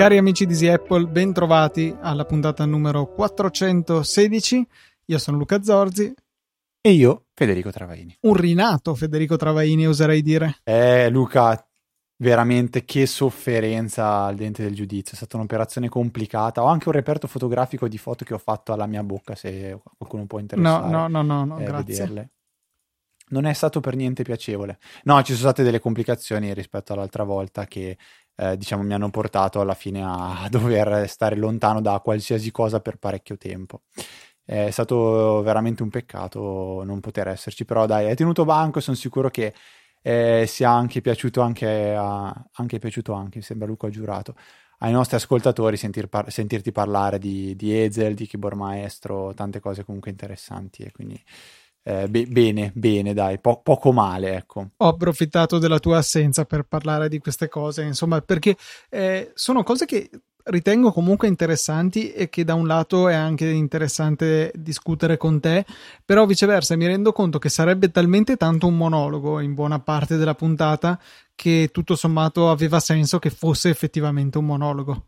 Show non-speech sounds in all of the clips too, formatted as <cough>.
Cari amici di Easy Apple, ben trovati alla puntata numero 416. Io sono Luca Zorzi. E io, Federico Travaini. Un rinato Federico Travaini, oserei dire. Eh, Luca, veramente che sofferenza al dente del giudizio. È stata un'operazione complicata. Ho anche un reperto fotografico di foto che ho fatto alla mia bocca, se qualcuno può interessare. No, no, no, no, no eh, grazie. Vederle. Non è stato per niente piacevole. No, ci sono state delle complicazioni rispetto all'altra volta che eh, diciamo, mi hanno portato alla fine a, <laughs> dover stare lontano da qualsiasi cosa per parecchio tempo. È stato veramente un peccato non poter esserci, però dai, è tenuto banco e sono sicuro che eh, sia anche piaciuto anche, a, anche piaciuto anche, sembra Luca giurato, ai nostri ascoltatori sentir par- sentirti parlare di, di Ezel, di Keyboard Maestro, tante cose comunque interessanti e quindi eh, be- bene, bene, dai, po- poco male, ecco. Ho approfittato della tua assenza per parlare di queste cose, insomma, perché eh, sono cose che ritengo comunque interessanti e che da un lato è anche interessante discutere con te, però viceversa mi rendo conto che sarebbe talmente tanto un monologo in buona parte della puntata che tutto sommato aveva senso che fosse effettivamente un monologo.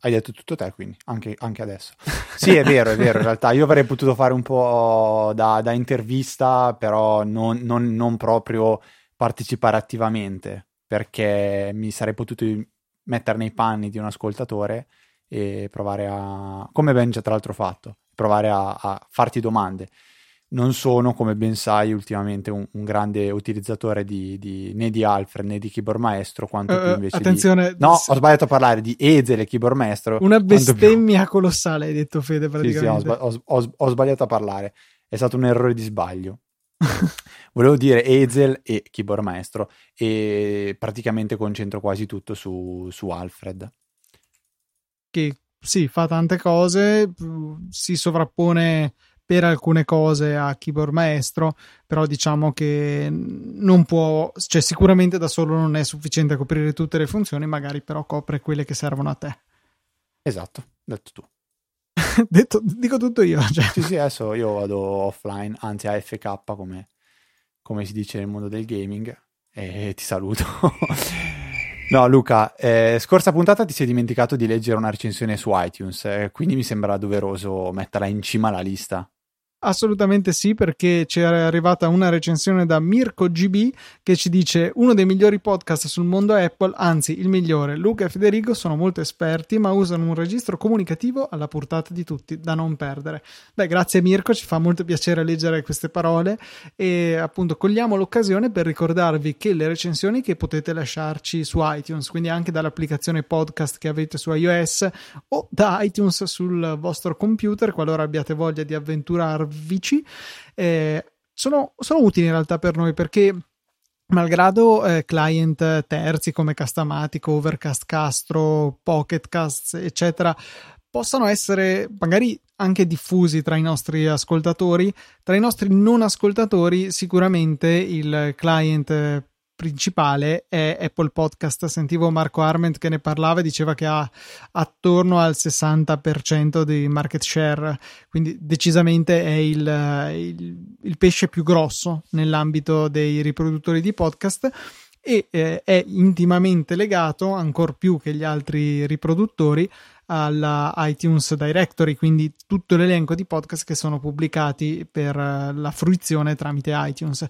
Hai detto tutto te, quindi, anche, anche, adesso. <laughs> Sì, è vero, è vero, in realtà. Io avrei potuto fare un po' da, da intervista, però non, non, non, proprio partecipare attivamente, perché mi sarei potuto mettere nei panni di un ascoltatore e provare a, come ben già tra l'altro fatto, provare a, a farti domande non sono, come ben sai, ultimamente un, un grande utilizzatore di, di, né di Alfred né di Keyboard Maestro, quanto uh, più invece attenzione, di... No, ho sbagliato a parlare di Ezel e Keyboard Maestro. Una bestemmia più... colossale, hai detto Fede, praticamente. Sì, sì, ho, ho, ho, sbagliato a parlare. È stato un errore di sbaglio. <laughs> Volevo dire Ezel e Keyboard Maestro e praticamente concentro quasi tutto su, su Alfred. Che sì, fa tante cose, si sovrappone per alcune cose a keyboard maestro, però diciamo che non può, cioè sicuramente da solo non è sufficiente a coprire tutte le funzioni, magari però copre quelle che servono a te. Esatto, detto tu. <laughs> detto, dico tutto io. Cioè. Sì, sì, adesso io vado offline, anzi AFK come, come si dice nel mondo del gaming e ti saluto. <laughs> No, Luca, eh, scorsa puntata ti sei dimenticato di leggere una recensione su iTunes, eh, quindi mi sembra doveroso metterla in cima alla lista. Assolutamente sì, perché ci è arrivata una recensione da Mirko GB che ci dice uno dei migliori podcast sul mondo Apple, anzi il migliore. Luca e Federico sono molto esperti, ma usano un registro comunicativo alla portata di tutti, da non perdere. Beh, grazie Mirko, ci fa molto piacere leggere queste parole e appunto cogliamo l'occasione per ricordarvi che le recensioni che potete lasciarci su iTunes, quindi anche dall'applicazione podcast che avete su iOS o da iTunes sul vostro computer, qualora abbiate voglia di avventurarvi vici eh, sono, sono, utili in realtà per noi perché malgrado eh, client terzi come Castamatico, Overcast Castro, Pocketcast eccetera possano essere magari anche diffusi tra i nostri ascoltatori, tra i nostri non ascoltatori sicuramente il client principale è Apple Podcast. Sentivo Marco Arment che ne parlava e diceva che ha attorno al 60% di market share, quindi decisamente è il, il, il pesce più grosso nell'ambito dei riproduttori di podcast e eh, è intimamente legato, ancor più che gli altri riproduttori, alla iTunes Directory, quindi tutto l'elenco di podcast che sono pubblicati per eh, la fruizione tramite iTunes.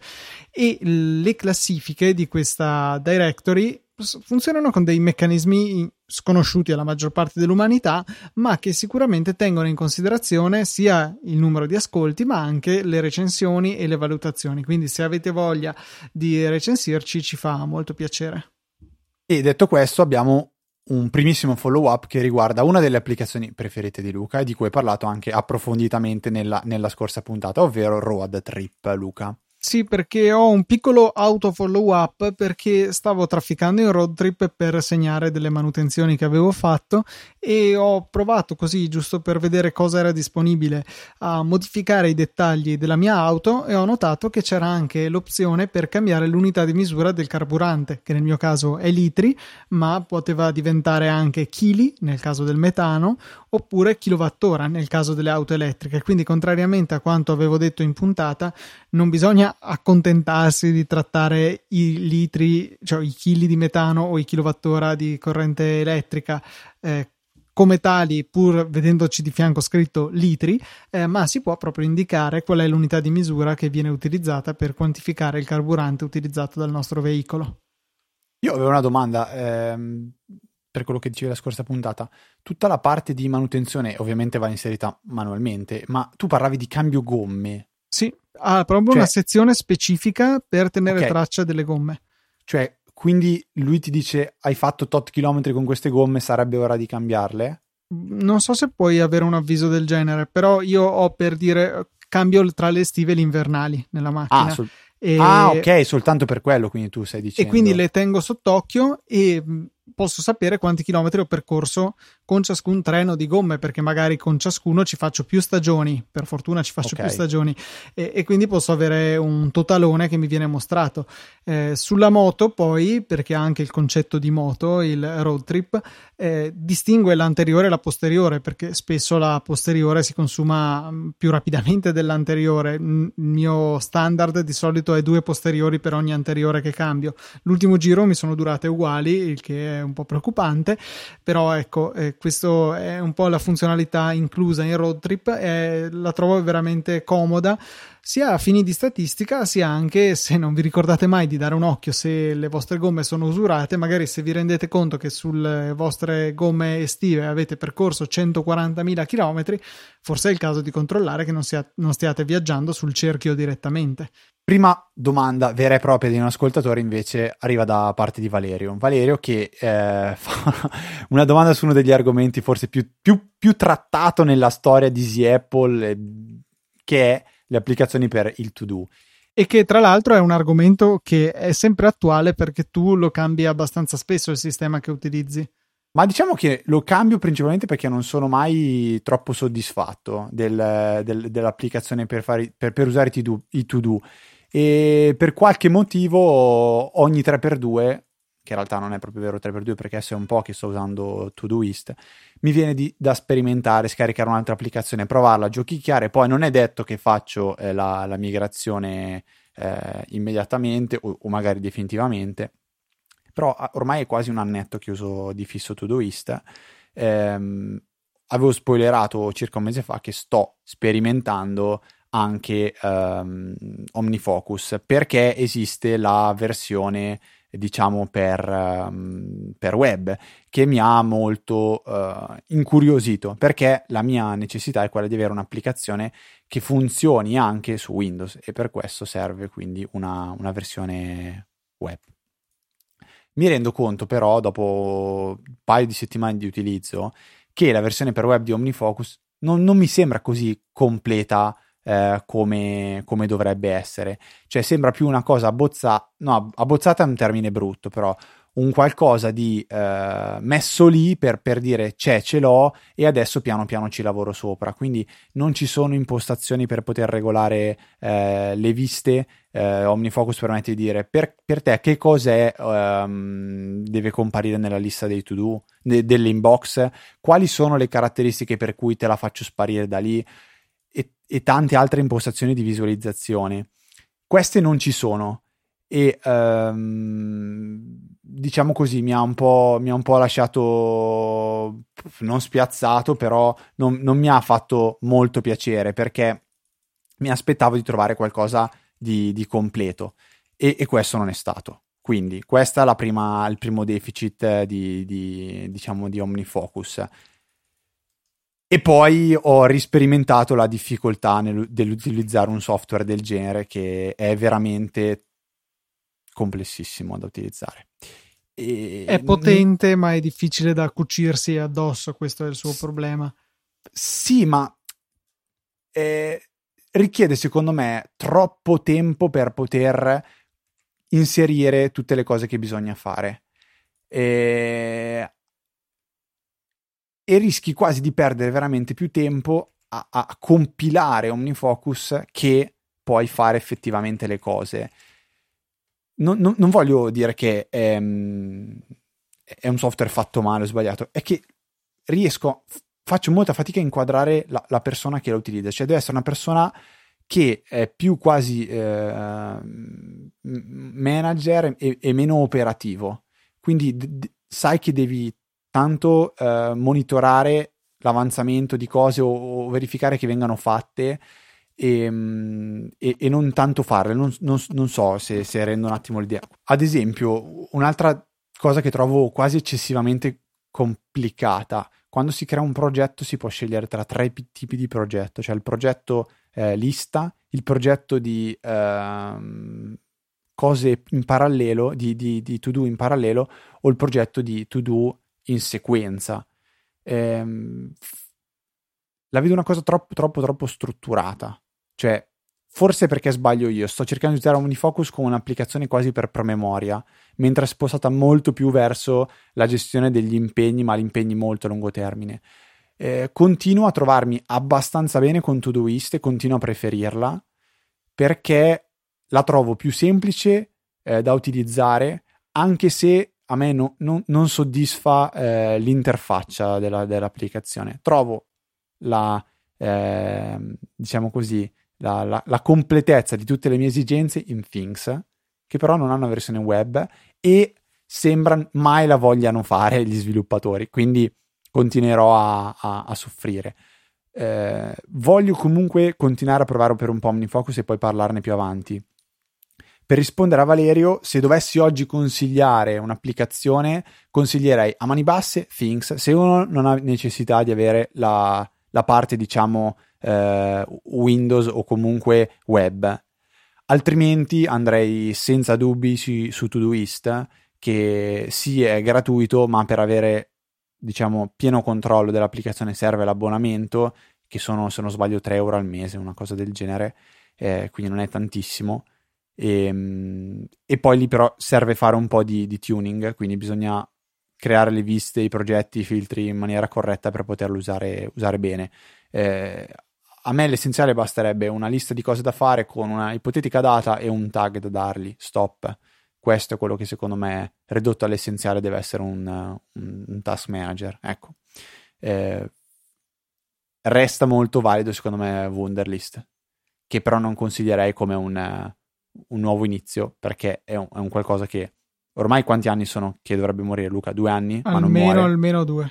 E le classifiche di questa directory funzionano con dei meccanismi sconosciuti alla maggior parte dell'umanità, ma che sicuramente tengono in considerazione sia il numero di ascolti, ma anche le recensioni e le valutazioni. Quindi, se avete voglia di recensirci, ci fa molto piacere. E detto questo, abbiamo un primissimo follow up che riguarda una delle applicazioni preferite di Luca e di cui hai parlato anche approfonditamente nella, nella scorsa puntata, ovvero Road Trip Luca. Sì, perché ho un piccolo auto follow up perché stavo trafficando in road trip per segnare delle manutenzioni che avevo fatto e ho provato così, giusto per vedere cosa era disponibile, a modificare i dettagli della mia auto e ho notato che c'era anche l'opzione per cambiare l'unità di misura del carburante, che nel mio caso è litri, ma poteva diventare anche chili nel caso del metano oppure kilowattora nel caso delle auto elettriche. Quindi, contrariamente a quanto avevo detto in puntata, non bisogna accontentarsi di trattare i litri, cioè i chili di metano o i kilowattora di corrente elettrica eh, come tali, pur vedendoci di fianco scritto litri, eh, ma si può proprio indicare qual è l'unità di misura che viene utilizzata per quantificare il carburante utilizzato dal nostro veicolo. Io avevo una domanda ehm, per quello che dicevi la scorsa puntata. Tutta la parte di manutenzione ovviamente va inserita manualmente, ma tu parlavi di cambio gomme. Sì, ha proprio cioè, una sezione specifica per tenere okay. traccia delle gomme. Cioè, quindi lui ti dice hai fatto tot chilometri con queste gomme, sarebbe ora di cambiarle? Non so se puoi avere un avviso del genere, però io ho per dire cambio tra le estive e le invernali nella macchina. Ah, sol- e... ah, ok, soltanto per quello, quindi tu stai dicendo. E quindi le tengo sott'occhio e posso sapere quanti chilometri ho percorso con ciascun treno di gomme, perché magari con ciascuno ci faccio più stagioni, per fortuna ci faccio okay. più stagioni, e, e, quindi posso avere un totalone che mi viene mostrato. Eh, sulla moto, poi, perché ha anche il concetto di moto, il road trip, eh, distingue l'anteriore e la posteriore, perché spesso la posteriore si consuma mm, più rapidamente dell'anteriore. Il mio standard di solito è due posteriori per ogni anteriore che cambio. L'ultimo giro mi sono durate uguali, il che è un po' preoccupante, però ecco, eh, questo è un po' la funzionalità inclusa in road trip e la trovo veramente comoda sia a fini di statistica sia anche se non vi ricordate mai di dare un occhio se le vostre gomme sono usurate magari se vi rendete conto che sulle vostre gomme estive avete percorso 140.000 km forse è il caso di controllare che non, sia, non stiate viaggiando sul cerchio direttamente Prima domanda vera e propria di un ascoltatore invece arriva da parte di Valerio. Valerio che eh, <laughs> fa una domanda su uno degli argomenti forse più, più, più trattato nella storia di Easy Apple, eh, che è le applicazioni per il to-do. E che tra l'altro è un argomento che è sempre attuale perché tu lo cambi abbastanza spesso il sistema che utilizzi. Ma diciamo che lo cambio principalmente perché non sono mai troppo soddisfatto del, del, dell'applicazione per, fare, per, per usare i to-do e per qualche motivo ogni 3x2 che in realtà non è proprio vero 3x2 perché adesso è un po' che sto usando Todoist, mi viene di, da sperimentare, scaricare un'altra applicazione, provarla, giochicchiare, poi non è detto che faccio eh, la, la, migrazione eh, immediatamente o, o, magari definitivamente, però ormai è quasi un annetto che uso di fisso Todoist. Ehm, avevo spoilerato circa un mese fa che sto sperimentando anche um, OmniFocus perché esiste la versione diciamo per, um, per, web che mi ha molto uh, incuriosito perché la mia necessità è quella di avere un'applicazione che funzioni anche su Windows e per questo serve quindi una, una versione web. Mi rendo conto però dopo un paio di settimane di utilizzo che la versione per web di OmniFocus non, non mi sembra così completa eh, come, come, dovrebbe essere. Cioè sembra più una cosa abbozzata, no, abbozzata è un termine brutto, però un qualcosa di eh, messo lì per, per, dire c'è, ce l'ho e adesso piano piano ci lavoro sopra. Quindi non ci sono impostazioni per poter regolare eh, le viste. Eh, OmniFocus permette di dire per, per te che cos'è um, deve comparire nella lista dei to-do, de, dell'inbox, quali sono le caratteristiche per cui te la faccio sparire da lì e tante altre impostazioni di visualizzazione. Queste non ci sono e um, diciamo così mi ha, un po', mi ha un po' lasciato non spiazzato, però non, non mi ha fatto molto piacere perché mi aspettavo di trovare qualcosa di, di completo e, e, questo non è stato. Quindi questo è prima, il primo deficit di, di, diciamo, di OmniFocus. E poi ho risperimentato la difficoltà nel, nell'utilizzare un software del genere che è veramente complessissimo da utilizzare. E... È potente, ma è difficile da cucirsi addosso, questo è il suo problema. Sì, ma è... richiede secondo me troppo tempo per poter inserire tutte le cose che bisogna fare. E, e rischi quasi di perdere veramente più tempo a, a compilare OmniFocus che poi fare effettivamente le cose. Non, non, non voglio dire che è, è, un software fatto male o sbagliato, è che riesco, faccio molta fatica a inquadrare la, la persona che la utilizza, cioè deve essere una persona che è più quasi eh, manager e, e, meno operativo. Quindi d- d- sai che devi tanto eh, monitorare l'avanzamento di cose o, o, verificare che vengano fatte e, mm, e, e non tanto farle. Non, non, non so se, se, rendo un attimo l'idea. Ad esempio, un'altra cosa che trovo quasi eccessivamente complicata. Quando si crea un progetto si può scegliere tra tre tipi di progetto, cioè il progetto eh, lista, il progetto di eh, cose in parallelo, di, di, di to-do in parallelo, o il progetto di to-do in sequenza. Eh, la vedo una cosa troppo, troppo, troppo strutturata. Cioè, forse perché sbaglio io, sto cercando di usare OmniFocus come un'applicazione quasi per promemoria, mentre è spostata molto più verso la gestione degli impegni, ma gli impegni molto a lungo termine eh, continuo a trovarmi abbastanza bene con Todoist e continuo a preferirla perché la trovo più semplice eh, da utilizzare anche se a me no, no, non soddisfa eh, l'interfaccia della, dell'applicazione. Trovo la, ehm, diciamo così, la, la, la, completezza di tutte le mie esigenze in Things, che però non hanno una versione web e sembra mai la vogliano fare gli sviluppatori. Quindi continuerò a, a, a soffrire. Eh, voglio comunque continuare a provare per un po' OmniFocus e poi parlarne più avanti. Per rispondere a Valerio, se dovessi oggi consigliare un'applicazione, consiglierei a mani basse Things, se uno non ha necessità di avere la, la parte, diciamo, eh, Windows o comunque web. Altrimenti andrei senza dubbi su, su Todoist, che sì è gratuito, ma per avere diciamo, pieno controllo dell'applicazione serve l'abbonamento, che sono, se non sbaglio, 3 euro al mese, una cosa del genere, eh, quindi non è tantissimo. E, ehm, e, poi lì però serve fare un po' di, di, tuning, quindi bisogna creare le viste, i progetti, i filtri in maniera corretta per poterlo usare, usare bene. Eh, a me l'essenziale basterebbe una lista di cose da fare con una ipotetica data e un tag da dargli, stop questo è quello che secondo me ridotto all'essenziale deve essere un, un, un task manager. Ecco. Eh, resta molto valido secondo me Wunderlist, che però non consiglierei come un, un nuovo inizio perché è un, è un, qualcosa che ormai quanti anni sono che dovrebbe morire Luca? Due anni? Almeno, almeno due.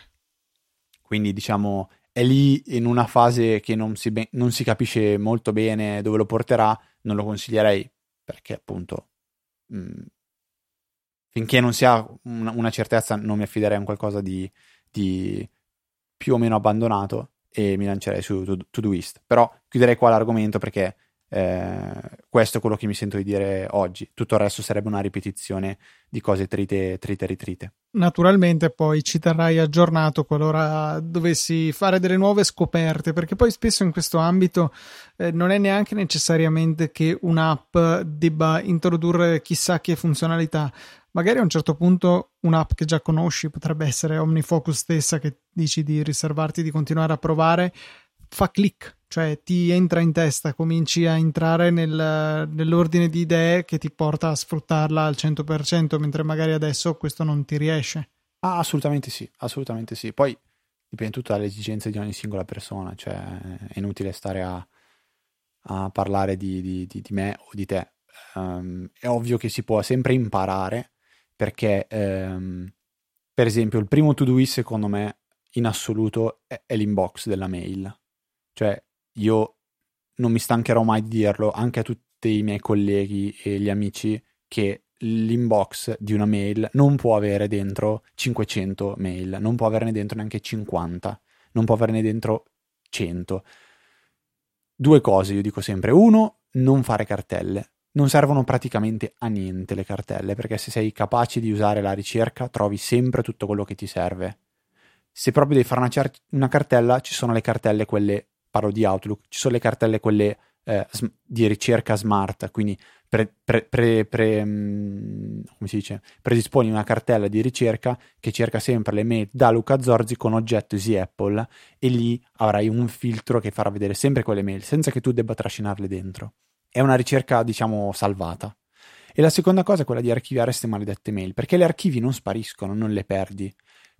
Quindi diciamo è lì in una fase che non si, be- non si capisce molto bene dove lo porterà, non lo consiglierei perché appunto mh, mm, finché non si ha una, una certezza non mi affiderei a un qualcosa di, di, più o meno abbandonato e mi lancerei su Todoist. Però chiuderei qua l'argomento perché eh, questo è quello che mi sento di dire oggi. Tutto il resto sarebbe una ripetizione di cose trite, trite, ritrite. Naturalmente poi ci terrai aggiornato qualora dovessi fare delle nuove scoperte, perché poi spesso in questo ambito eh, non è neanche necessariamente che un'app debba introdurre chissà che funzionalità magari a un certo punto un'app che già conosci potrebbe essere OmniFocus stessa che dici di riservarti di continuare a provare fa click, cioè ti entra in testa, cominci a entrare nel, nell'ordine di idee che ti porta a sfruttarla al 100%, mentre magari adesso questo non ti riesce. Ah, assolutamente sì, assolutamente sì. Poi dipende tutto dalle esigenze di ogni singola persona, cioè è inutile stare a, a parlare di, di, di, di, me o di te. Um, è ovvio che si può sempre imparare perché ehm, per esempio il primo to-do secondo me in assoluto è, è l'inbox della mail. Cioè io non mi stancherò mai di dirlo anche a tutti i miei colleghi e gli amici che l'inbox di una mail non può avere dentro 500 mail, non può averne dentro neanche 50, non può averne dentro 100. Due cose io dico sempre. Uno, non fare cartelle non servono praticamente a niente le cartelle, perché se sei capace di usare la ricerca trovi sempre tutto quello che ti serve. Se proprio devi fare una, cer- una cartella, ci sono le cartelle, quelle, parlo di Outlook, ci sono le cartelle, quelle eh, di ricerca smart, quindi pre, pre, pre, pre si dice, predisponi una cartella di ricerca che cerca sempre le mail da Luca Zorzi con oggetto Easy Apple e lì avrai un filtro che farà vedere sempre quelle mail senza che tu debba trascinarle dentro. È una ricerca, diciamo, salvata. E la seconda cosa è quella di archiviare queste maledette mail, perché le archivi non spariscono, non le perdi.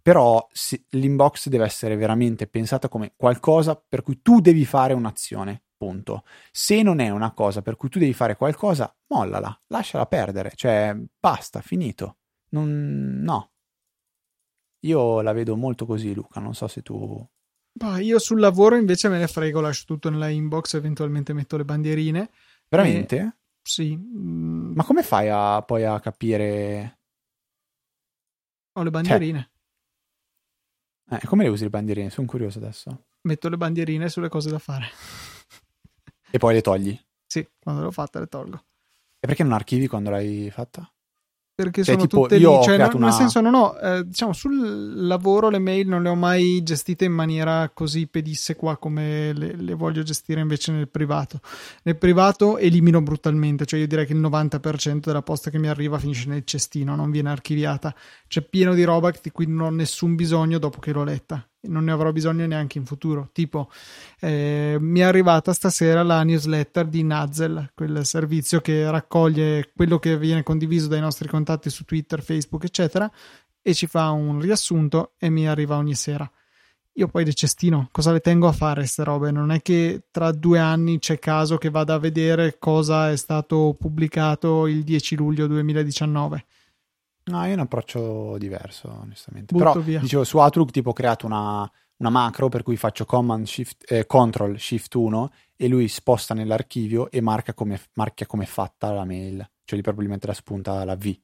Però l'inbox deve essere veramente pensata come qualcosa per cui tu devi fare un'azione punto. Se non è una cosa per cui tu devi fare qualcosa, mollala, lasciala perdere, cioè basta, finito. Non, no. Io la vedo molto così, Luca, non so se tu... Bah, io sul lavoro invece me ne frego, lascio tutto nella inbox, eventualmente metto le bandierine. Veramente? E... Sì. Ma come fai a, poi a capire... Ho le bandierine. Cioè... Eh, come le usi le bandierine? Sono curioso adesso. Metto le bandierine sulle cose da fare. E poi le togli? Sì, quando l'ho fatta le tolgo. E perché non archivi quando l'hai fatta? Perché cioè, sono tipo, tutte lì, cioè, no, una... nel senso non ho, eh, diciamo, sul lavoro le mail non le ho mai gestite in maniera così pedissequa come le, le, voglio gestire invece nel privato. Nel privato elimino brutalmente, cioè io direi che il 90% della posta che mi arriva finisce nel cestino, non viene archiviata. C'è pieno di roba di cui non ho nessun bisogno dopo che l'ho letta non ne avrò bisogno neanche in futuro. Tipo, eh, mi è arrivata stasera la newsletter di Nazel, quel servizio che raccoglie quello che viene condiviso dai nostri contatti su Twitter, Facebook, eccetera, e ci fa un riassunto e mi arriva ogni sera. Io poi del cestino, cosa le tengo a fare queste robe? Non è che tra due anni c'è caso che vada a vedere cosa è stato pubblicato il 10 luglio 2019 No, io ho un approccio diverso, onestamente. Butto Però, via. dicevo, su Outlook tipo ho creato una, una macro per cui faccio command shift, eh, control shift 1 e lui sposta nell'archivio e marca come, marchia come è fatta la mail. Cioè, gli proprio gli mette la spunta la V.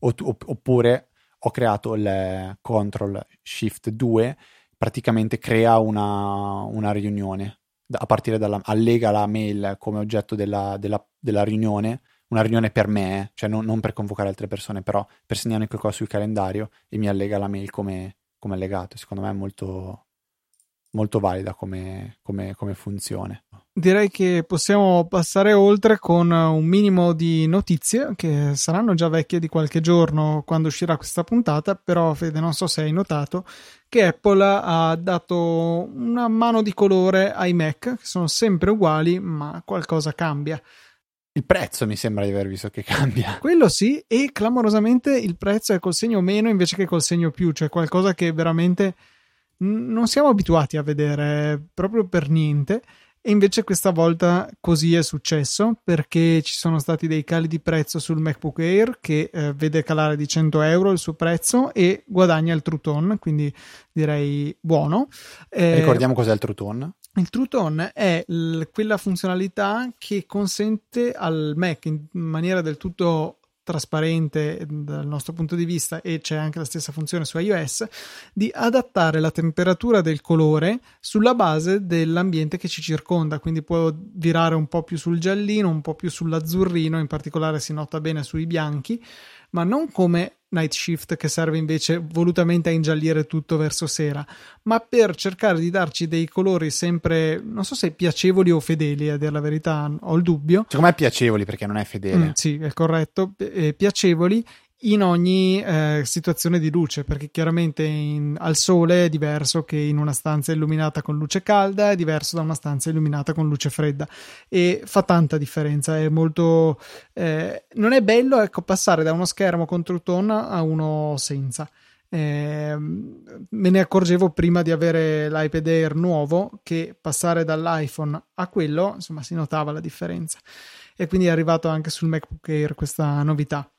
oppure ho creato il control shift 2, praticamente crea una, una riunione. A partire dalla, allega la mail come oggetto della, della, della riunione una riunione per me, cioè non, non, per convocare altre persone, però per segnare qualcosa sul calendario e mi allega la mail come, come allegato. Secondo me è molto, molto valida come, come, come, funzione. Direi che possiamo passare oltre con un minimo di notizie che saranno già vecchie di qualche giorno quando uscirà questa puntata, però Fede non so se hai notato che Apple ha dato una mano di colore ai Mac, che sono sempre uguali ma qualcosa cambia. Il prezzo mi sembra di aver visto che cambia. <laughs> Quello sì, e clamorosamente il prezzo è col segno meno invece che col segno più, cioè qualcosa che veramente non siamo abituati a vedere proprio per niente. E invece questa volta così è successo perché ci sono stati dei cali di prezzo sul MacBook Air che eh, vede calare di 100 euro il suo prezzo e guadagna il True Tone, quindi direi buono. Eh, Ricordiamo cos'è il True Tone? Il True Tone è l- quella funzionalità che consente al Mac in maniera del tutto trasparente dal nostro punto di vista e c'è anche la stessa funzione su iOS di adattare la temperatura del colore sulla base dell'ambiente che ci circonda. Quindi può virare un po' più sul giallino un po' più sull'azzurrino in particolare si nota bene sui bianchi ma non come Night Shift che serve invece volutamente a ingiallire tutto verso sera, ma per cercare di darci dei colori sempre, non so se piacevoli o fedeli, a dire la verità, ho il dubbio. Secondo me piacevoli perché non è fedele. Mm, sì, è corretto, eh, piacevoli in ogni eh, situazione di luce, perché chiaramente in, al sole è diverso che in una stanza illuminata con luce calda, è diverso da una stanza illuminata con luce fredda e fa tanta differenza. È molto eh, non è bello ecco, passare da uno schermo con True Tone a uno senza. Eh, me ne accorgevo prima di avere l'iPad Air nuovo che passare dall'iPhone a quello insomma si notava la differenza e quindi è arrivato anche sul MacBook Air questa novità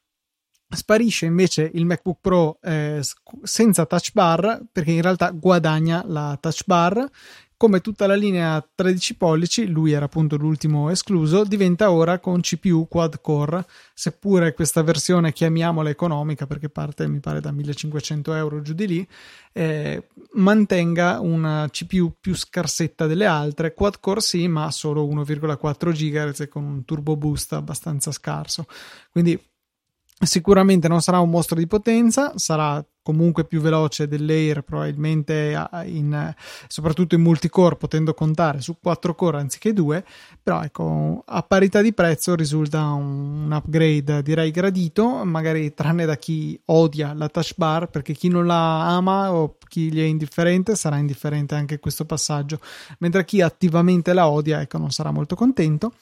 Sparisce invece il MacBook Pro eh, senza touch bar perché in realtà guadagna la touch bar. Come tutta la linea 13 pollici, lui era appunto l'ultimo escluso, diventa ora con CPU quad core, seppure questa versione chiamiamola economica perché parte mi pare da 1500 euro giù di lì, eh, mantenga una CPU più scarsetta delle altre, quad core sì, ma solo 1,4 GHz con un turbo boost abbastanza scarso. Quindi Sicuramente non sarà un mostro di potenza, sarà comunque più veloce dell'Air, probabilmente in, soprattutto in multicore, potendo contare su 4 core anziché 2. Però ecco, a parità di prezzo risulta un, upgrade direi gradito, magari tranne da chi odia la touch bar, perché chi non la ama o chi gli è indifferente sarà indifferente anche questo passaggio, mentre chi attivamente la odia, ecco, non sarà molto contento.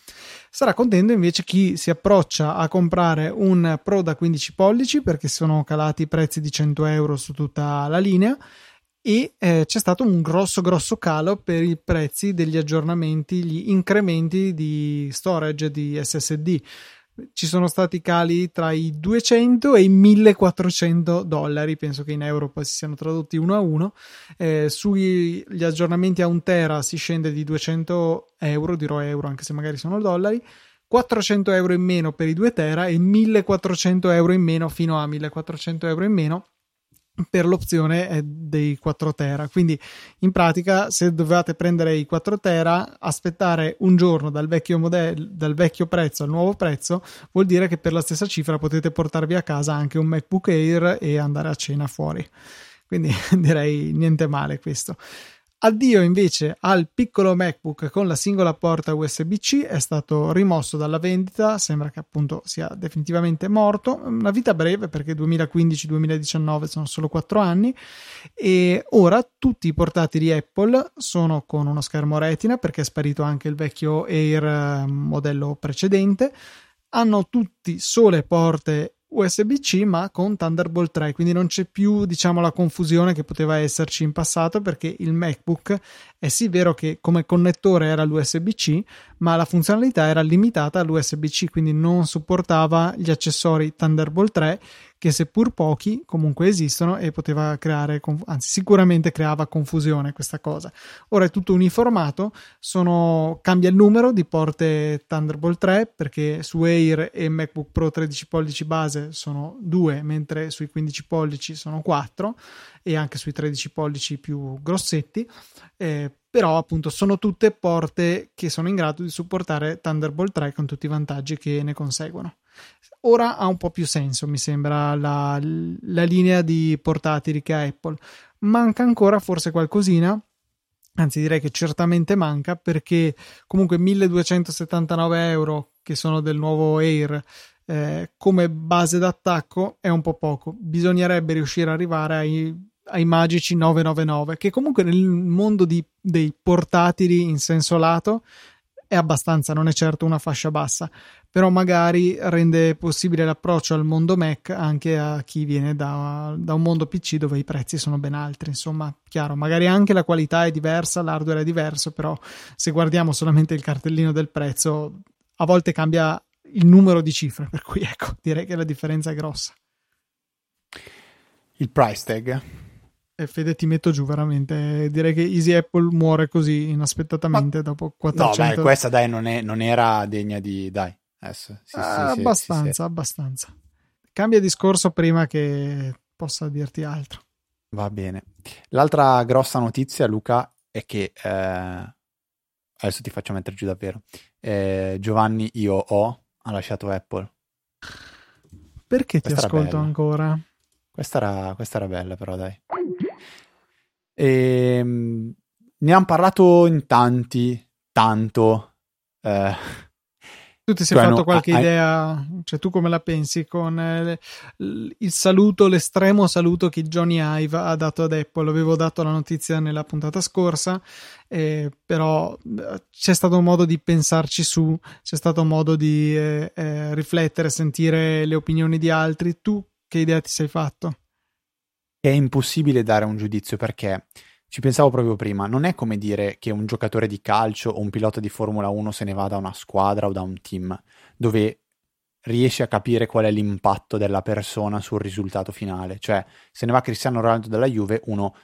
Sarà contento invece chi si approccia a comprare un Pro da 15 pollici perché sono calati i prezzi di 100 euro su tutta la linea e eh, c'è stato un grosso grosso calo per i prezzi degli aggiornamenti, gli incrementi di storage di SSD ci sono stati cali tra i 200 e i 1400 dollari, penso che in euro poi si siano tradotti uno a uno. Eh, sugli aggiornamenti a un tera si scende di 200 euro, dirò euro anche se magari sono dollari. 400 euro in meno per i 2 tera e 1400 euro in meno fino a 1400 euro in meno per l'opzione dei 4 tera. Quindi in pratica se dovevate prendere i 4 tera aspettare un giorno dal vecchio modello dal vecchio prezzo al nuovo prezzo vuol dire che per la stessa cifra potete portarvi a casa anche un MacBook Air e andare a cena fuori. Quindi <laughs> direi niente male questo Addio invece al piccolo MacBook con la singola porta USB-C è stato rimosso dalla vendita, sembra che appunto sia definitivamente morto, una vita breve perché 2015-2019 sono solo 4 anni e ora tutti i portatili Apple sono con uno schermo retina perché è sparito anche il vecchio Air eh, modello precedente, hanno tutti sole porte USB-C ma con Thunderbolt 3 quindi non c'è più diciamo la confusione che poteva esserci in passato perché il MacBook è sì vero che come connettore era l'USB-C ma la funzionalità era limitata all'USB-C quindi non supportava gli accessori Thunderbolt 3 che seppur pochi comunque esistono e poteva creare, anzi sicuramente creava confusione questa cosa. Ora è tutto uniformato, sono, cambia il numero di porte Thunderbolt 3 perché su Air e MacBook Pro 13 pollici base sono due, mentre sui 15 pollici sono 4 e anche sui 13 pollici più grossetti. Eh, però appunto sono tutte porte che sono in grado di supportare Thunderbolt 3 con tutti i vantaggi che ne conseguono. Ora ha un po' più senso, mi sembra, la, la linea di portatili che ha Apple. Manca ancora forse qualcosina, anzi direi che certamente manca perché comunque 1279 euro che sono del nuovo Air eh, come base d'attacco è un po' poco. Bisognerebbe riuscire ad arrivare ai, ai magici 999 che comunque nel mondo di, dei portatili in senso lato è abbastanza, non è certo una fascia bassa, però magari rende possibile l'approccio al mondo Mac anche a chi viene da, da, un mondo PC dove i prezzi sono ben altri. Insomma, chiaro, magari anche la qualità è diversa, l'hardware è diverso, però se guardiamo solamente il cartellino del prezzo, a volte cambia il numero di cifre, per cui ecco, direi che la differenza è grossa. Il price tag e Fede ti metto giù veramente. Direi che Easy Apple muore così inaspettatamente Ma... dopo 400. No, beh, questa dai non, è, non era degna di... Dai, adesso. Sì, ah, sì, abbastanza, sì, abbastanza. Cambia discorso prima che possa dirti altro. Va bene. L'altra grossa notizia, Luca, è che... Eh... Adesso ti faccio mettere giù davvero. Eh, Giovanni Io ho ha lasciato Apple. Perché questa ti ascolto ancora? Questa era, questa era bella, però, dai. E, ehm, ne hanno parlato in tanti, tanto. Eh, tu ti sei cioè, fatto no, qualche hai... idea, cioè tu come la pensi con eh, il saluto, l'estremo saluto che Johnny Ive ha dato ad Apple? Avevo dato la notizia nella puntata scorsa, eh, però eh, c'è stato un modo di pensarci su, c'è stato un modo di eh, eh, riflettere, sentire le opinioni di altri. Tu che idea ti sei fatto? è impossibile dare un giudizio perché ci pensavo proprio prima, non è come dire che un giocatore di calcio o un pilota di Formula 1 se ne va da una squadra o da un team, dove riesce a capire qual è l'impatto della persona sul risultato finale. Cioè, se ne va Cristiano Ronaldo dalla Juve, uno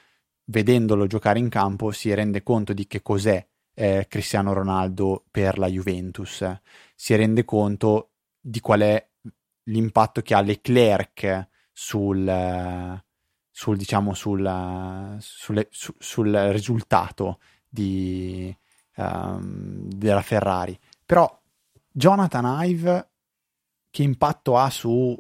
vedendolo giocare in campo si rende conto di che cos'è eh, Cristiano Ronaldo per la Juventus, si rende conto di qual è l'impatto che ha Leclerc sul, sul, diciamo, sul, sulle, su, sul risultato di, um, della Ferrari. Però Jonathan Ive che impatto ha su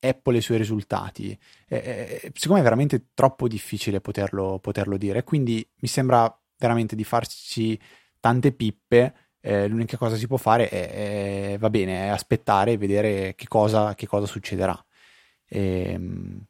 Apple e i suoi risultati, eh, secondo me è veramente troppo difficile poterlo, poterlo dire, quindi mi sembra veramente di farci tante pippe. Eh, l'unica cosa che si può fare è, è, va bene, è aspettare e vedere che cosa, che cosa succederà. Ehm,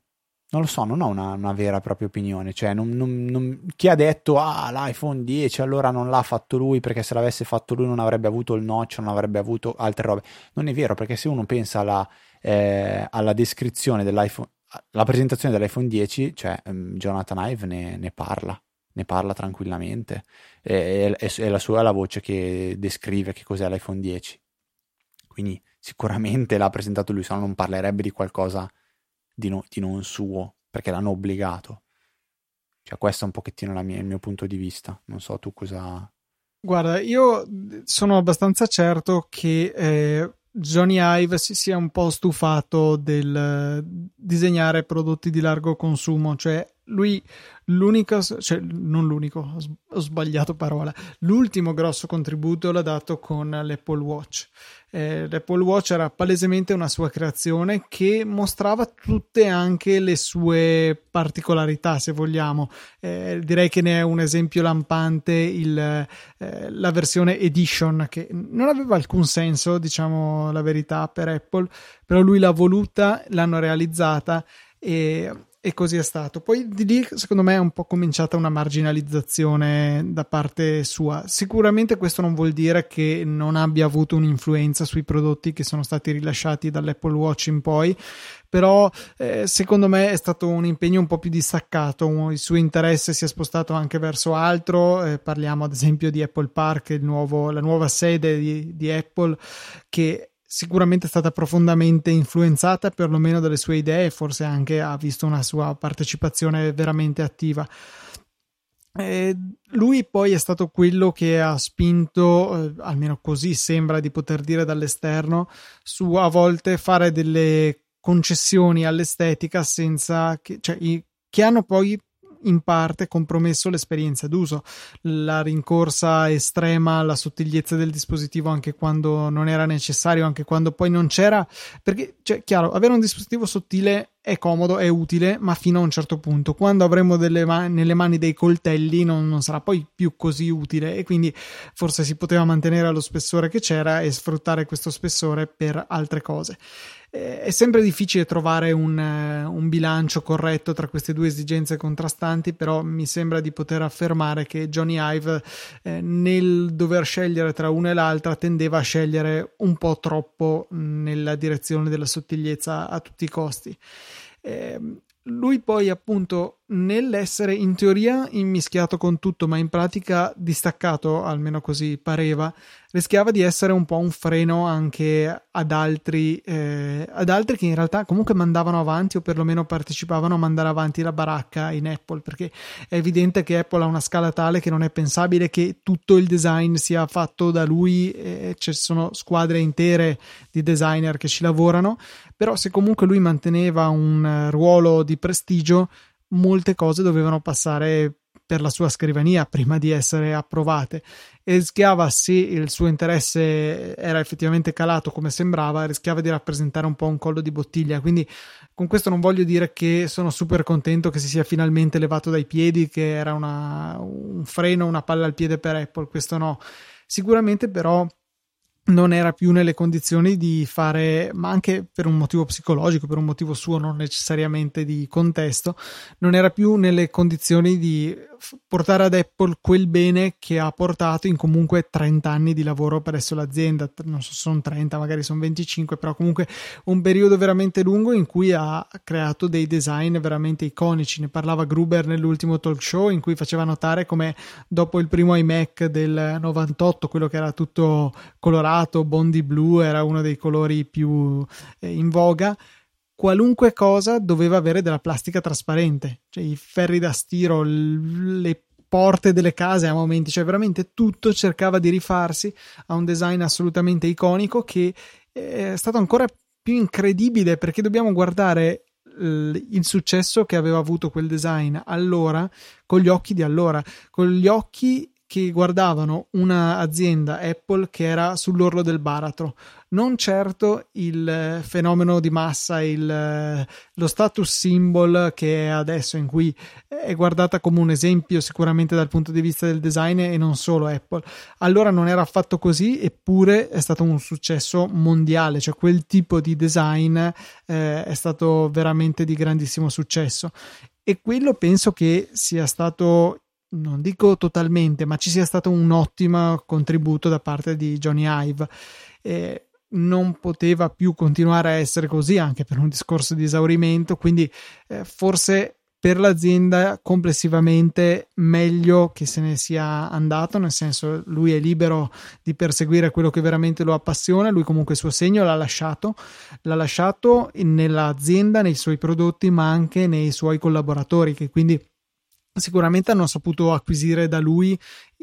non lo so, non ho una, una vera e propria opinione. Cioè, non, non, non, chi ha detto ah, l'iPhone 10 allora non l'ha fatto lui perché se l'avesse fatto lui non avrebbe avuto il notch, non avrebbe avuto altre robe. Non è vero, perché se uno pensa alla, eh, alla descrizione dell'iPhone, alla presentazione dell'iPhone 10, cioè um, Jonathan Ive ne, ne, parla, ne parla tranquillamente. È, è, è la sua la voce che descrive che cos'è l'iPhone 10. Quindi sicuramente l'ha presentato lui, se no non parlerebbe di qualcosa di, no, di non suo, perché l'hanno obbligato. Cioè, questo è un pochettino mia, il mio punto di vista. Non so tu cosa. Guarda, io sono abbastanza certo che eh, Johnny Ive si sia un po' stufato del disegnare prodotti di largo consumo, cioè lui l'unico, cioè non l'unico, ho sbagliato parola, l'ultimo grosso contributo l'ha dato con l'Apple Watch. Eh, L'Apple Watch era palesemente una sua creazione che mostrava tutte anche le sue particolarità, se vogliamo. Eh, direi che ne è un esempio lampante il, eh, la versione Edition, che non aveva alcun senso, diciamo la verità, per Apple, però lui l'ha voluta, l'hanno realizzata e e così è stato. Poi di lì, secondo me, è un po' cominciata una marginalizzazione da parte sua. Sicuramente questo non vuol dire che non abbia avuto un'influenza sui prodotti che sono stati rilasciati dall'Apple Watch in poi, però eh, secondo me è stato un impegno un po' più distaccato, il suo interesse si è spostato anche verso altro, eh, parliamo ad esempio di Apple Park, nuovo, la nuova sede di, di Apple che sicuramente è stata profondamente influenzata perlomeno dalle sue idee e forse anche ha visto una sua partecipazione veramente attiva. E lui poi è stato quello che ha spinto, eh, almeno così sembra di poter dire dall'esterno, su a volte fare delle concessioni all'estetica senza che, cioè, i, che hanno poi in parte compromesso l'esperienza d'uso, la rincorsa estrema alla sottigliezza del dispositivo anche quando non era necessario, anche quando poi non c'era, perché, cioè, chiaro, avere un dispositivo sottile è comodo, è utile, ma fino a un certo punto. Quando avremo man- nelle mani dei coltelli non, non, sarà poi più così utile e quindi forse si poteva mantenere lo spessore che c'era e sfruttare questo spessore per altre cose. Eh, è sempre difficile trovare un, eh, un, bilancio corretto tra queste due esigenze contrastanti, però mi sembra di poter affermare che Johnny Ive eh, nel dover scegliere tra una e l'altra tendeva a scegliere un po' troppo nella direzione della sottigliezza a tutti i costi. Eh, lui poi appunto nell'essere in teoria immischiato con tutto ma in pratica distaccato almeno così pareva rischiava di essere un po' un freno anche ad altri, eh, ad altri che in realtà comunque mandavano avanti o perlomeno partecipavano a mandare avanti la baracca in Apple perché è evidente che Apple ha una scala tale che non è pensabile che tutto il design sia fatto da lui eh, ci sono squadre intere di designer che ci lavorano però se comunque lui manteneva un ruolo di prestigio molte cose dovevano passare per la sua scrivania prima di essere approvate. E rischiava se il suo interesse era effettivamente calato come sembrava rischiava di rappresentare un po' un collo di bottiglia. Quindi con questo non voglio dire che sono super contento che si sia finalmente levato dai piedi che era una, un freno una palla al piede per Apple questo no. Sicuramente però non era più nelle condizioni di fare, ma anche per un motivo psicologico, per un motivo suo, non necessariamente di contesto, non era più nelle condizioni di portare ad Apple quel bene che ha portato in comunque 30 anni di lavoro presso l'azienda, non so se sono 30, magari sono 25, però comunque un periodo veramente lungo in cui ha creato dei design veramente iconici. Ne parlava Gruber nell'ultimo talk show in cui faceva notare come dopo il primo iMac del 98, quello che era tutto colorato, bondi blu, era uno dei colori più eh, in voga qualunque cosa doveva avere della plastica trasparente, cioè i ferri da stiro, le porte delle case a momenti, cioè veramente tutto cercava di rifarsi a un design assolutamente iconico che è stato ancora più incredibile perché dobbiamo guardare il successo che aveva avuto quel design allora con gli occhi di allora, con gli occhi che guardavano un'azienda Apple che era sull'orlo del baratro, non certo il fenomeno di massa, il, lo status symbol che è adesso, in cui è guardata come un esempio sicuramente dal punto di vista del design e non solo Apple. Allora non era affatto così, eppure è stato un successo mondiale, cioè quel tipo di design eh, è stato veramente di grandissimo successo. E quello penso che sia stato non dico totalmente, ma ci sia stato un ottimo contributo da parte di Johnny Ive. Eh, non poteva più continuare a essere così anche per un discorso di esaurimento, quindi eh, forse per l'azienda complessivamente meglio che se ne sia andato, nel senso lui è libero di perseguire quello che veramente lo appassiona, lui comunque il suo segno l'ha lasciato, l'ha lasciato nell'azienda, nei suoi prodotti, ma anche nei suoi collaboratori che quindi sicuramente hanno saputo acquisire da lui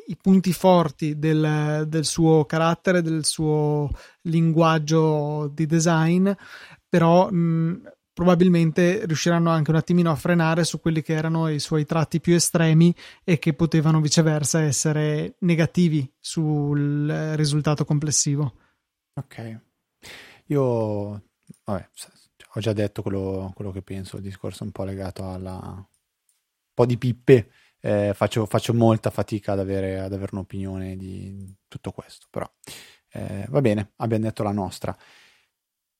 i punti forti del, del, suo carattere, del suo linguaggio di design, però mh, probabilmente riusciranno anche un attimino a frenare su quelli che erano i suoi tratti più estremi e che potevano viceversa essere negativi sul risultato complessivo. Ok, io vabbè, ho già detto quello, quello che penso, il discorso un po' legato alla po' di pippe, eh, faccio, faccio, molta fatica ad avere, ad avere, un'opinione di tutto questo, però eh, va bene, abbiamo detto la nostra.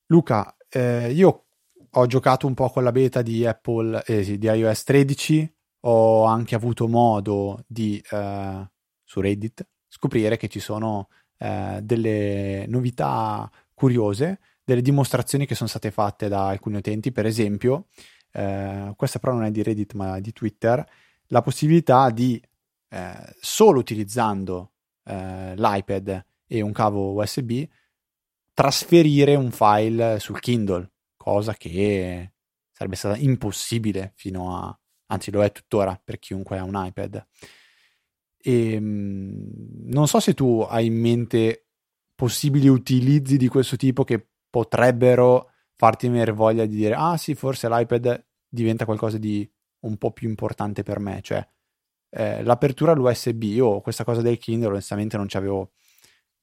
Luca, eh, io ho giocato un po' con la beta di Apple, eh, sì, di iOS 13, ho anche avuto modo di, eh, su Reddit, scoprire che ci sono eh, delle novità curiose, delle dimostrazioni che sono state fatte da alcuni utenti, per esempio, eh, questa però non è di Reddit ma di Twitter, la possibilità di eh, solo utilizzando eh, l'iPad e un cavo USB trasferire un file sul Kindle, cosa che sarebbe stata impossibile fino a, anzi lo è tuttora per chiunque ha un iPad. E, ehm, non so se tu hai in mente possibili utilizzi di questo tipo che potrebbero farti venire voglia di dire ah sì forse l'iPad diventa qualcosa di un po' più importante per me, cioè eh, l'apertura all'USB, io questa cosa del Kindle onestamente non ci avevo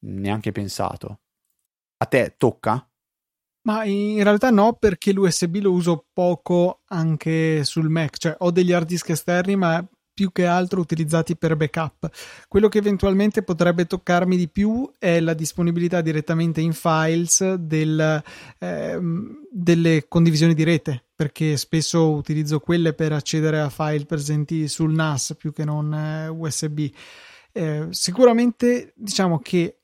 neanche pensato. A te tocca? Ma in realtà no, perché l'USB lo uso poco anche sul Mac, cioè ho degli hard disk esterni, ma più che altro utilizzati per backup. Quello che eventualmente potrebbe toccarmi di più è la disponibilità direttamente in files del, eh, delle condivisioni di rete, perché spesso utilizzo quelle per accedere a file presenti sul NAS più che non eh, USB. Eh, sicuramente diciamo che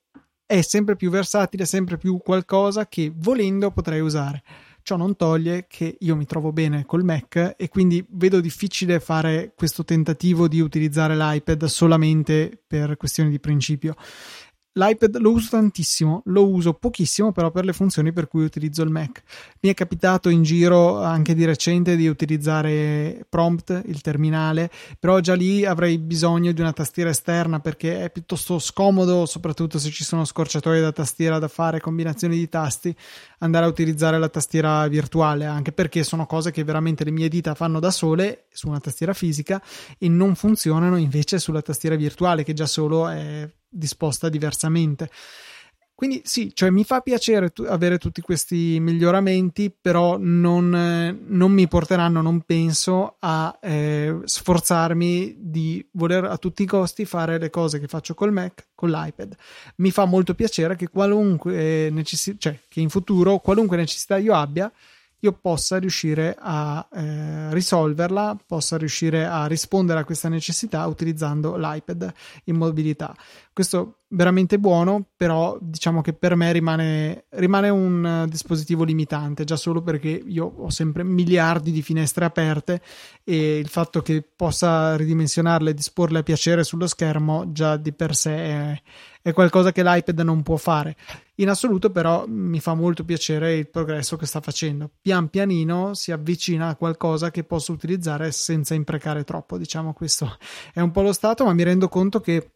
è sempre più versatile, sempre più qualcosa che volendo potrei usare. Ciò non toglie che io mi trovo bene col Mac e quindi vedo difficile fare questo tentativo di utilizzare l'iPad solamente per questioni di principio L'iPad lo uso tantissimo, lo uso pochissimo però per le funzioni per cui utilizzo il Mac. Mi è capitato in giro anche di recente di utilizzare Prompt, il terminale, però già lì avrei bisogno di una tastiera esterna perché è piuttosto scomodo, soprattutto se ci sono scorciatoie da tastiera da fare, combinazioni di tasti, andare a utilizzare la tastiera virtuale, anche perché sono cose che veramente le mie dita fanno da sole su una tastiera fisica e non funzionano invece sulla tastiera virtuale che già solo è disposta diversamente. Quindi sì, cioè mi fa piacere tu- avere tutti questi miglioramenti, però non, eh, non mi porteranno, non penso, a eh, sforzarmi di voler a tutti i costi fare le cose che faccio col Mac, con l'iPad. Mi fa molto piacere che qualunque necessità, cioè che in futuro qualunque necessità io abbia, io possa riuscire a eh, risolverla, possa riuscire a rispondere a questa necessità utilizzando l'iPad in mobilità. Questo veramente buono, però diciamo che per me rimane, rimane un dispositivo limitante, già solo perché io ho sempre miliardi di finestre aperte e il fatto che possa ridimensionarle e disporle a piacere sullo schermo già di per sé è, è qualcosa che l'iPad non può fare. In assoluto, però, mi fa molto piacere il progresso che sta facendo. Pian pianino si avvicina a qualcosa che posso utilizzare senza imprecare troppo. Diciamo, questo è un po' lo stato, ma mi rendo conto che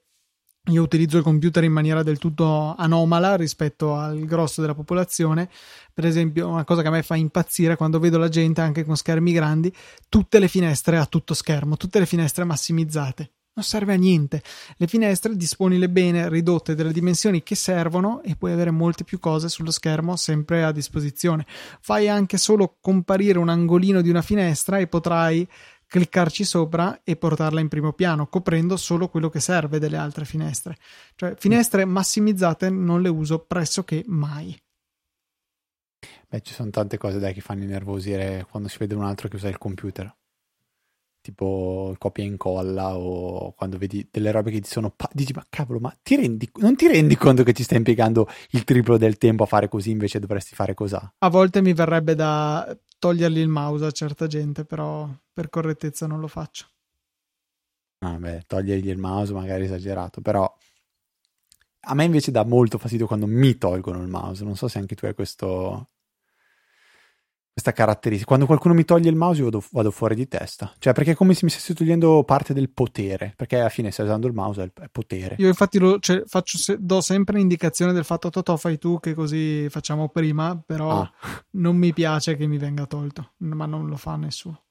io utilizzo il computer in maniera del tutto anomala rispetto al grosso della popolazione. Per esempio, una cosa che a me fa impazzire quando vedo la gente anche con schermi grandi, tutte le finestre a tutto schermo, tutte le finestre massimizzate non serve a niente. Le finestre disponile bene, ridotte delle dimensioni che servono e puoi avere molte più cose sullo schermo sempre a disposizione. Fai anche solo comparire un angolino di una finestra e potrai cliccarci sopra e portarla in primo piano, coprendo solo quello che serve delle altre finestre. Cioè, finestre massimizzate non le uso pressoché mai. Beh, ci sono tante cose dai che fanno innervosire quando si vede un altro che usa il computer tipo copia e incolla o quando vedi delle robe che ti sono pa- dici ma cavolo ma ti rendi, non ti rendi conto che ti stai impiegando il triplo del tempo a fare così invece dovresti fare cos'ha a volte mi verrebbe da togliergli il mouse a certa gente però per correttezza non lo faccio. Ah togliergli il mouse magari esagerato però a me invece dà molto fastidio quando mi tolgono il mouse non so se anche tu hai questo questa caratteristica. Quando qualcuno mi toglie il mouse io vado, vado, fuori di testa. Cioè, perché è come se mi stessi togliendo parte del potere. Perché alla fine stai usando il mouse, è, potere. Io infatti lo, cioè, faccio, se, do sempre l'indicazione del fatto Totò fai tu che così facciamo prima, però ah. <laughs> non mi piace che mi venga tolto. Ma non lo fa nessuno.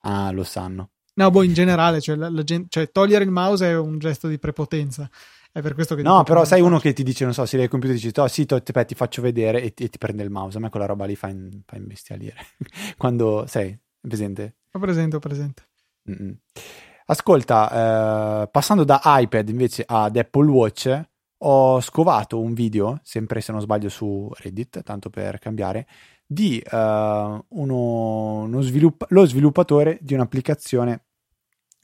Ah, lo sanno. No, boh, in generale, cioè, la, la gente, cioè, togliere il mouse è un gesto di prepotenza. È per questo che No, però sai uno che ti dice, non so, si il computer e dici, oh sì, to, te, ti faccio vedere e ti, e ti, prende il mouse. A me quella roba lì fa, in, fa imbestialire. <laughs> Quando sei presente? Ho presente, ho presente. Mm-mm. Ascolta, eh, passando da iPad invece ad Apple Watch, ho scovato un video, sempre se non sbaglio su Reddit, tanto per cambiare, di uh, uno, uno svilupp- lo sviluppatore di un'applicazione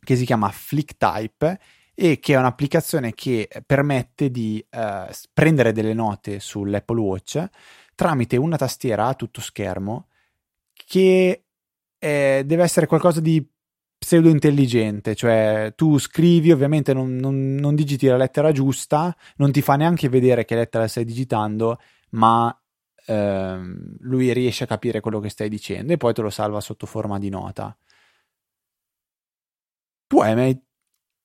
che si chiama FlickType e che è un'applicazione che permette di uh, prendere delle note sull'Apple Watch tramite una tastiera a tutto schermo che è, deve essere qualcosa di pseudo intelligente, cioè tu scrivi, ovviamente non, non, non, digiti la lettera giusta, non ti fa neanche vedere che lettera stai digitando, ma ehm, lui riesce a capire quello che stai dicendo e poi te lo salva sotto forma di nota. Tu hai mai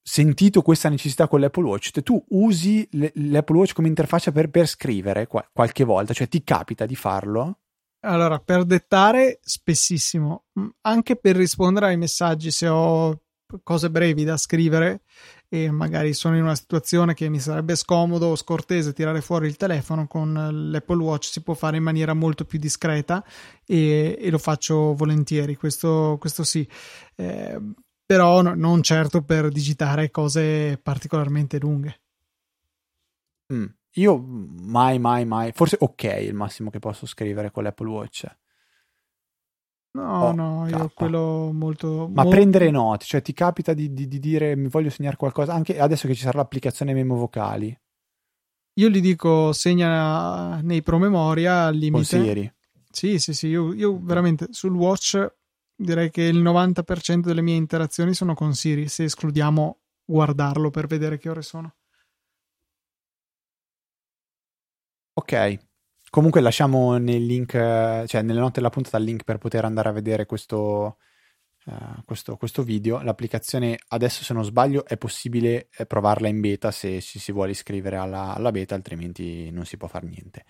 sentito questa necessità con l'Apple Watch, cioè, tu usi l'Apple Watch come interfaccia per, per scrivere qualche volta, cioè ti capita di farlo? Allora, per dettare spessissimo, mm, anche per rispondere ai messaggi se ho cose brevi da scrivere e magari sono in una situazione che mi sarebbe scomodo o scortese tirare fuori il telefono con l'Apple Watch si può fare in maniera molto più discreta e, e lo faccio volentieri questo, questo sì. Eh, però no, non certo per digitare cose particolarmente lunghe. Mm. Io mai, mai, mai, forse ok il massimo che posso scrivere con l'Apple Watch. No, oh, no, io K. quello molto... Ma molto... prendere note, cioè ti capita di, di, di, dire mi voglio segnare qualcosa, anche adesso che ci sarà l'applicazione memo vocali. Io gli dico segna nei promemoria al limite. Con Siri. Sì, sì, sì, io, io veramente sul watch direi che il 90% delle mie interazioni sono con Siri, se escludiamo guardarlo per vedere che ore sono. Ok, comunque lasciamo nel link, cioè nelle note della puntata il link per poter andare a vedere questo, uh, questo, questo video. L'applicazione adesso, se non sbaglio, è possibile eh, provarla in beta se ci si vuole iscrivere alla, alla beta, altrimenti non si può fare niente.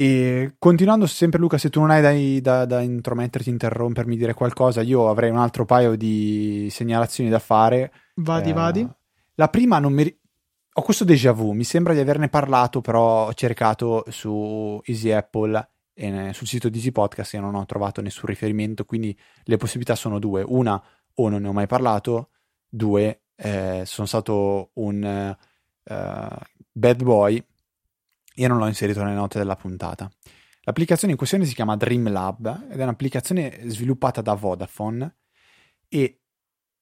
E continuando sempre Luca, se tu non hai da, da, da intrometterti, interrompermi, dire qualcosa, io avrei un altro paio di segnalazioni da fare. Vadi, eh, vadi. La prima non mi... Ho questo déjà vu, mi sembra di averne parlato, però ho cercato su Easy Apple e sul sito di Easy Podcast e non ho trovato nessun riferimento, quindi le possibilità sono due. Una, o non ne ho mai parlato, due, eh, sono stato un uh, bad boy io non l'ho inserito nelle note della puntata. L'applicazione in questione si chiama Dreamlab ed è un'applicazione sviluppata da Vodafone e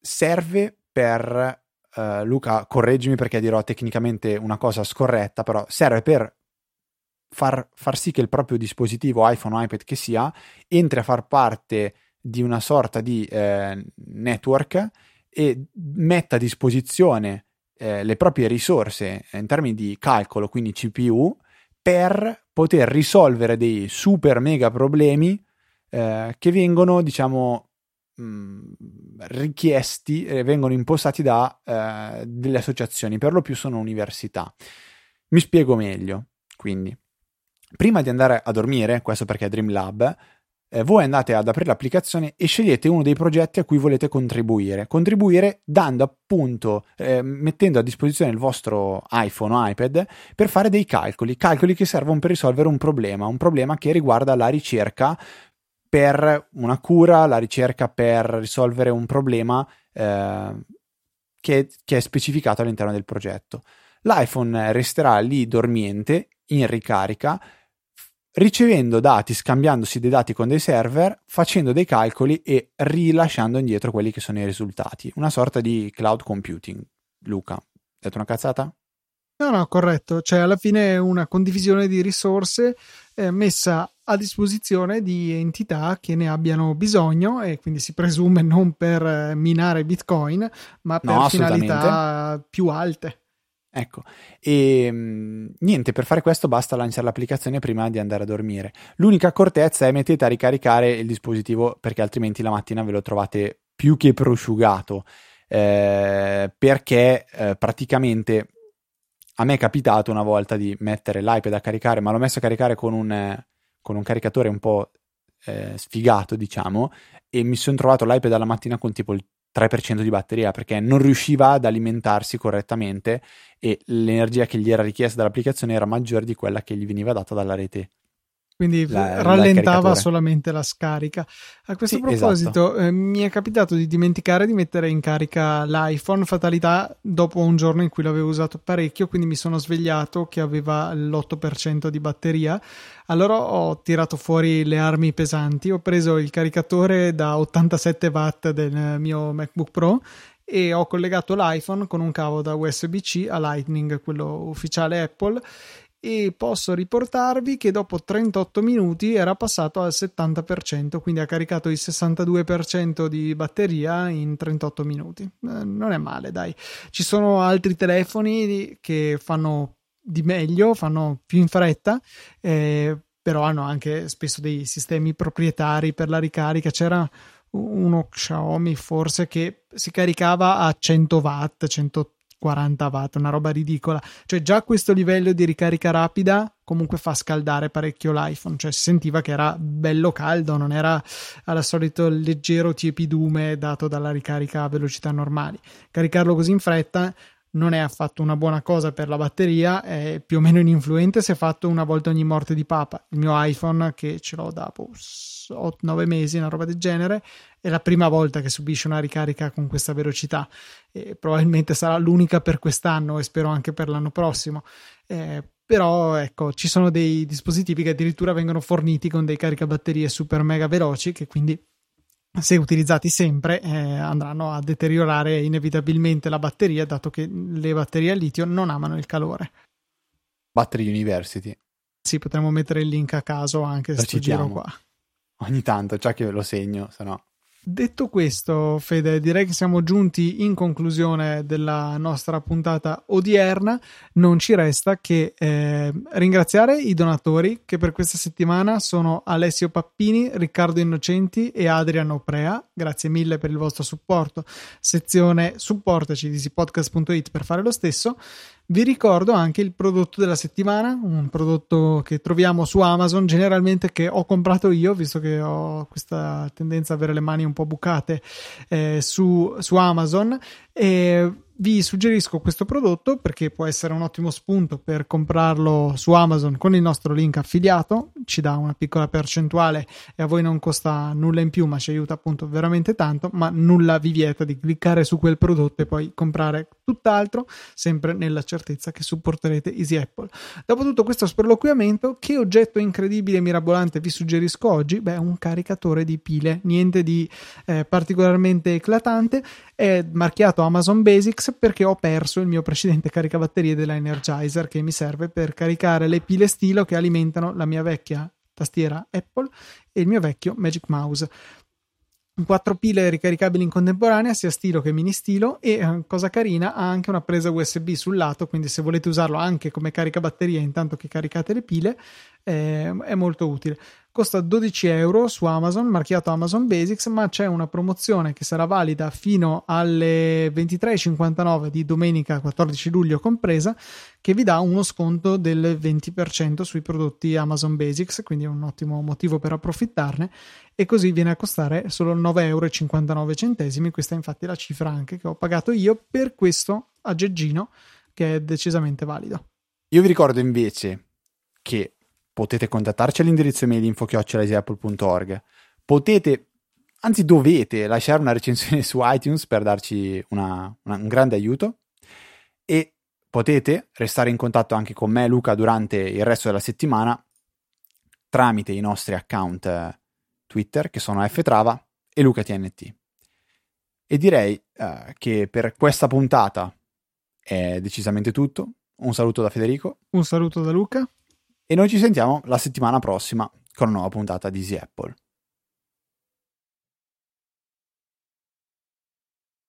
serve per uh, Luca, correggimi perché dirò tecnicamente una cosa scorretta, però serve per far, far sì che il proprio dispositivo iPhone o iPad che sia entri a far parte di una sorta di eh, network e metta a disposizione eh, le proprie risorse in termini di calcolo, quindi CPU, per poter risolvere dei super mega problemi eh, che vengono, diciamo, mh, mm, richiesti e vengono impostati da eh, delle associazioni, per lo più sono università. Mi spiego meglio, quindi. Prima di andare a dormire, questo perché è Dream Lab, eh, voi andate ad aprire l'applicazione e scegliete uno dei progetti a cui volete contribuire. Contribuire dando appunto, eh, mettendo a disposizione il vostro iPhone o iPad per fare dei calcoli, calcoli che servono per risolvere un problema, un problema che riguarda la ricerca per una cura, la ricerca per risolvere un problema eh, che, che è specificato all'interno del progetto. L'iPhone resterà lì dormiente in ricarica ricevendo dati, scambiandosi dei dati con dei server, facendo dei calcoli e rilasciando indietro quelli che sono i risultati. Una sorta di cloud computing. Luca, detto una cazzata? No, no, corretto. Cioè, alla fine è una condivisione di risorse eh, messa a disposizione di entità che ne abbiano bisogno e quindi si presume non per eh, minare Bitcoin, ma per no, finalità più alte. Ecco, e mh, niente, per fare questo basta lanciare l'applicazione prima di andare a dormire. L'unica accortezza è mettete a ricaricare il dispositivo perché altrimenti la mattina ve lo trovate più che prosciugato. Eh, perché eh, praticamente a me è capitato una volta di mettere l'iPad a caricare, ma l'ho messo a caricare con un, con un caricatore un po' eh, sfigato, diciamo, e mi sono trovato l'iPad alla mattina con tipo il 3% di batteria perché non riusciva ad alimentarsi correttamente e l'energia che gli era richiesta dall'applicazione era maggiore di quella che gli veniva data dalla rete quindi la, rallentava solamente la scarica. A questo sì, proposito, esatto. eh, mi è capitato di dimenticare di mettere in carica l'iPhone, fatalità dopo un giorno in cui l'avevo usato parecchio, quindi mi sono svegliato che aveva l'8% di batteria. Allora ho tirato fuori le armi pesanti, ho preso il caricatore da 87 watt del mio MacBook Pro e ho collegato l'iPhone con un cavo da USB-C a Lightning, quello ufficiale Apple e posso riportarvi che dopo 38 minuti era passato al 70%, quindi ha caricato il 62% di batteria in 38 minuti. Eh, non è male, dai. Ci sono altri telefoni che fanno di meglio, fanno più in fretta, eh, però hanno anche spesso dei sistemi proprietari per la ricarica. C'era uno Xiaomi forse che si caricava a 100 watt, 180 40 watt, una roba ridicola. Cioè, già questo livello di ricarica rapida comunque fa scaldare parecchio l'iPhone, cioè si sentiva che era bello caldo, non era al solito leggero tiepidume dato dalla ricarica a velocità normali. Caricarlo così in fretta non è affatto una buona cosa per la batteria, è più o meno ininfluente se fatto una volta ogni morte di papa. Il mio iPhone, che ce l'ho da 8-9 mesi, una roba del genere, è la prima volta che subisce una ricarica con questa velocità e probabilmente sarà l'unica per quest'anno e spero anche per l'anno prossimo. Eh, però ecco, ci sono dei dispositivi che addirittura vengono forniti con dei caricabatterie super mega veloci che quindi se utilizzati sempre eh, andranno a deteriorare inevitabilmente la batteria dato che le batterie a litio non amano il calore. Battery University. Sì, potremmo mettere il link a caso anche se sto giro qua. Ogni tanto, già che lo segno, se no. Detto questo, Fede, direi che siamo giunti in conclusione della nostra puntata odierna. Non ci resta che eh, ringraziare i donatori che per questa settimana sono Alessio Pappini, Riccardo Innocenti e Adriano Prea. Grazie mille per il vostro supporto. Sezione supportaci di podcast.it per fare lo stesso. Vi ricordo anche il prodotto della settimana, un prodotto che troviamo su Amazon, generalmente che ho comprato io, visto che ho questa tendenza ad avere le mani un po' bucate eh, su, su Amazon. E vi suggerisco questo prodotto perché può essere un ottimo spunto per comprarlo su Amazon con il nostro link affiliato, ci dà una piccola percentuale e a voi non costa nulla in più, ma ci aiuta appunto veramente tanto, ma nulla vi vieta di cliccare su quel prodotto e poi comprare tutt'altro, sempre nella certezza che supporterete Easy Apple. Dopo tutto questo sproloquiamento, che oggetto incredibile e mirabolante vi suggerisco oggi? Beh, un caricatore di pile, niente di eh, particolarmente eclatante, è marchiato Amazon Basics perché ho perso il mio precedente caricabatterie della Energizer che mi serve per caricare le pile stilo che alimentano la mia vecchia tastiera Apple e il mio vecchio Magic Mouse. Quattro pile ricaricabili in contemporanea, sia stilo che mini stilo, e eh, cosa carina, ha anche una presa USB sul lato, quindi se volete usarlo anche come caricabatterie intanto che caricate le pile, eh, è molto utile. Costa 12 euro su Amazon, marchiato Amazon Basics, ma c'è una promozione che sarà valida fino alle 23.59 di domenica 14 luglio compresa, che vi dà uno sconto del 20% sui prodotti Amazon Basics, quindi è un ottimo motivo per approfittarne, e così viene a costare solo 9,59 euro. Questa è infatti la cifra anche che ho pagato io per questo aggeggino che è decisamente valido. Io vi ricordo invece che potete contattarci all'indirizzo email info-apple.org potete, anzi dovete lasciare una recensione <laughs> su iTunes per darci una, una, un grande aiuto e potete restare in contatto anche con me e Luca durante il resto della settimana tramite i nostri account eh, Twitter che sono ftrava e LucaTNT. E direi uh, che per questa puntata è decisamente tutto. Un saluto da Federico. Un saluto da Luca. E noi ci sentiamo la settimana prossima con una nuova puntata di Easy Apple.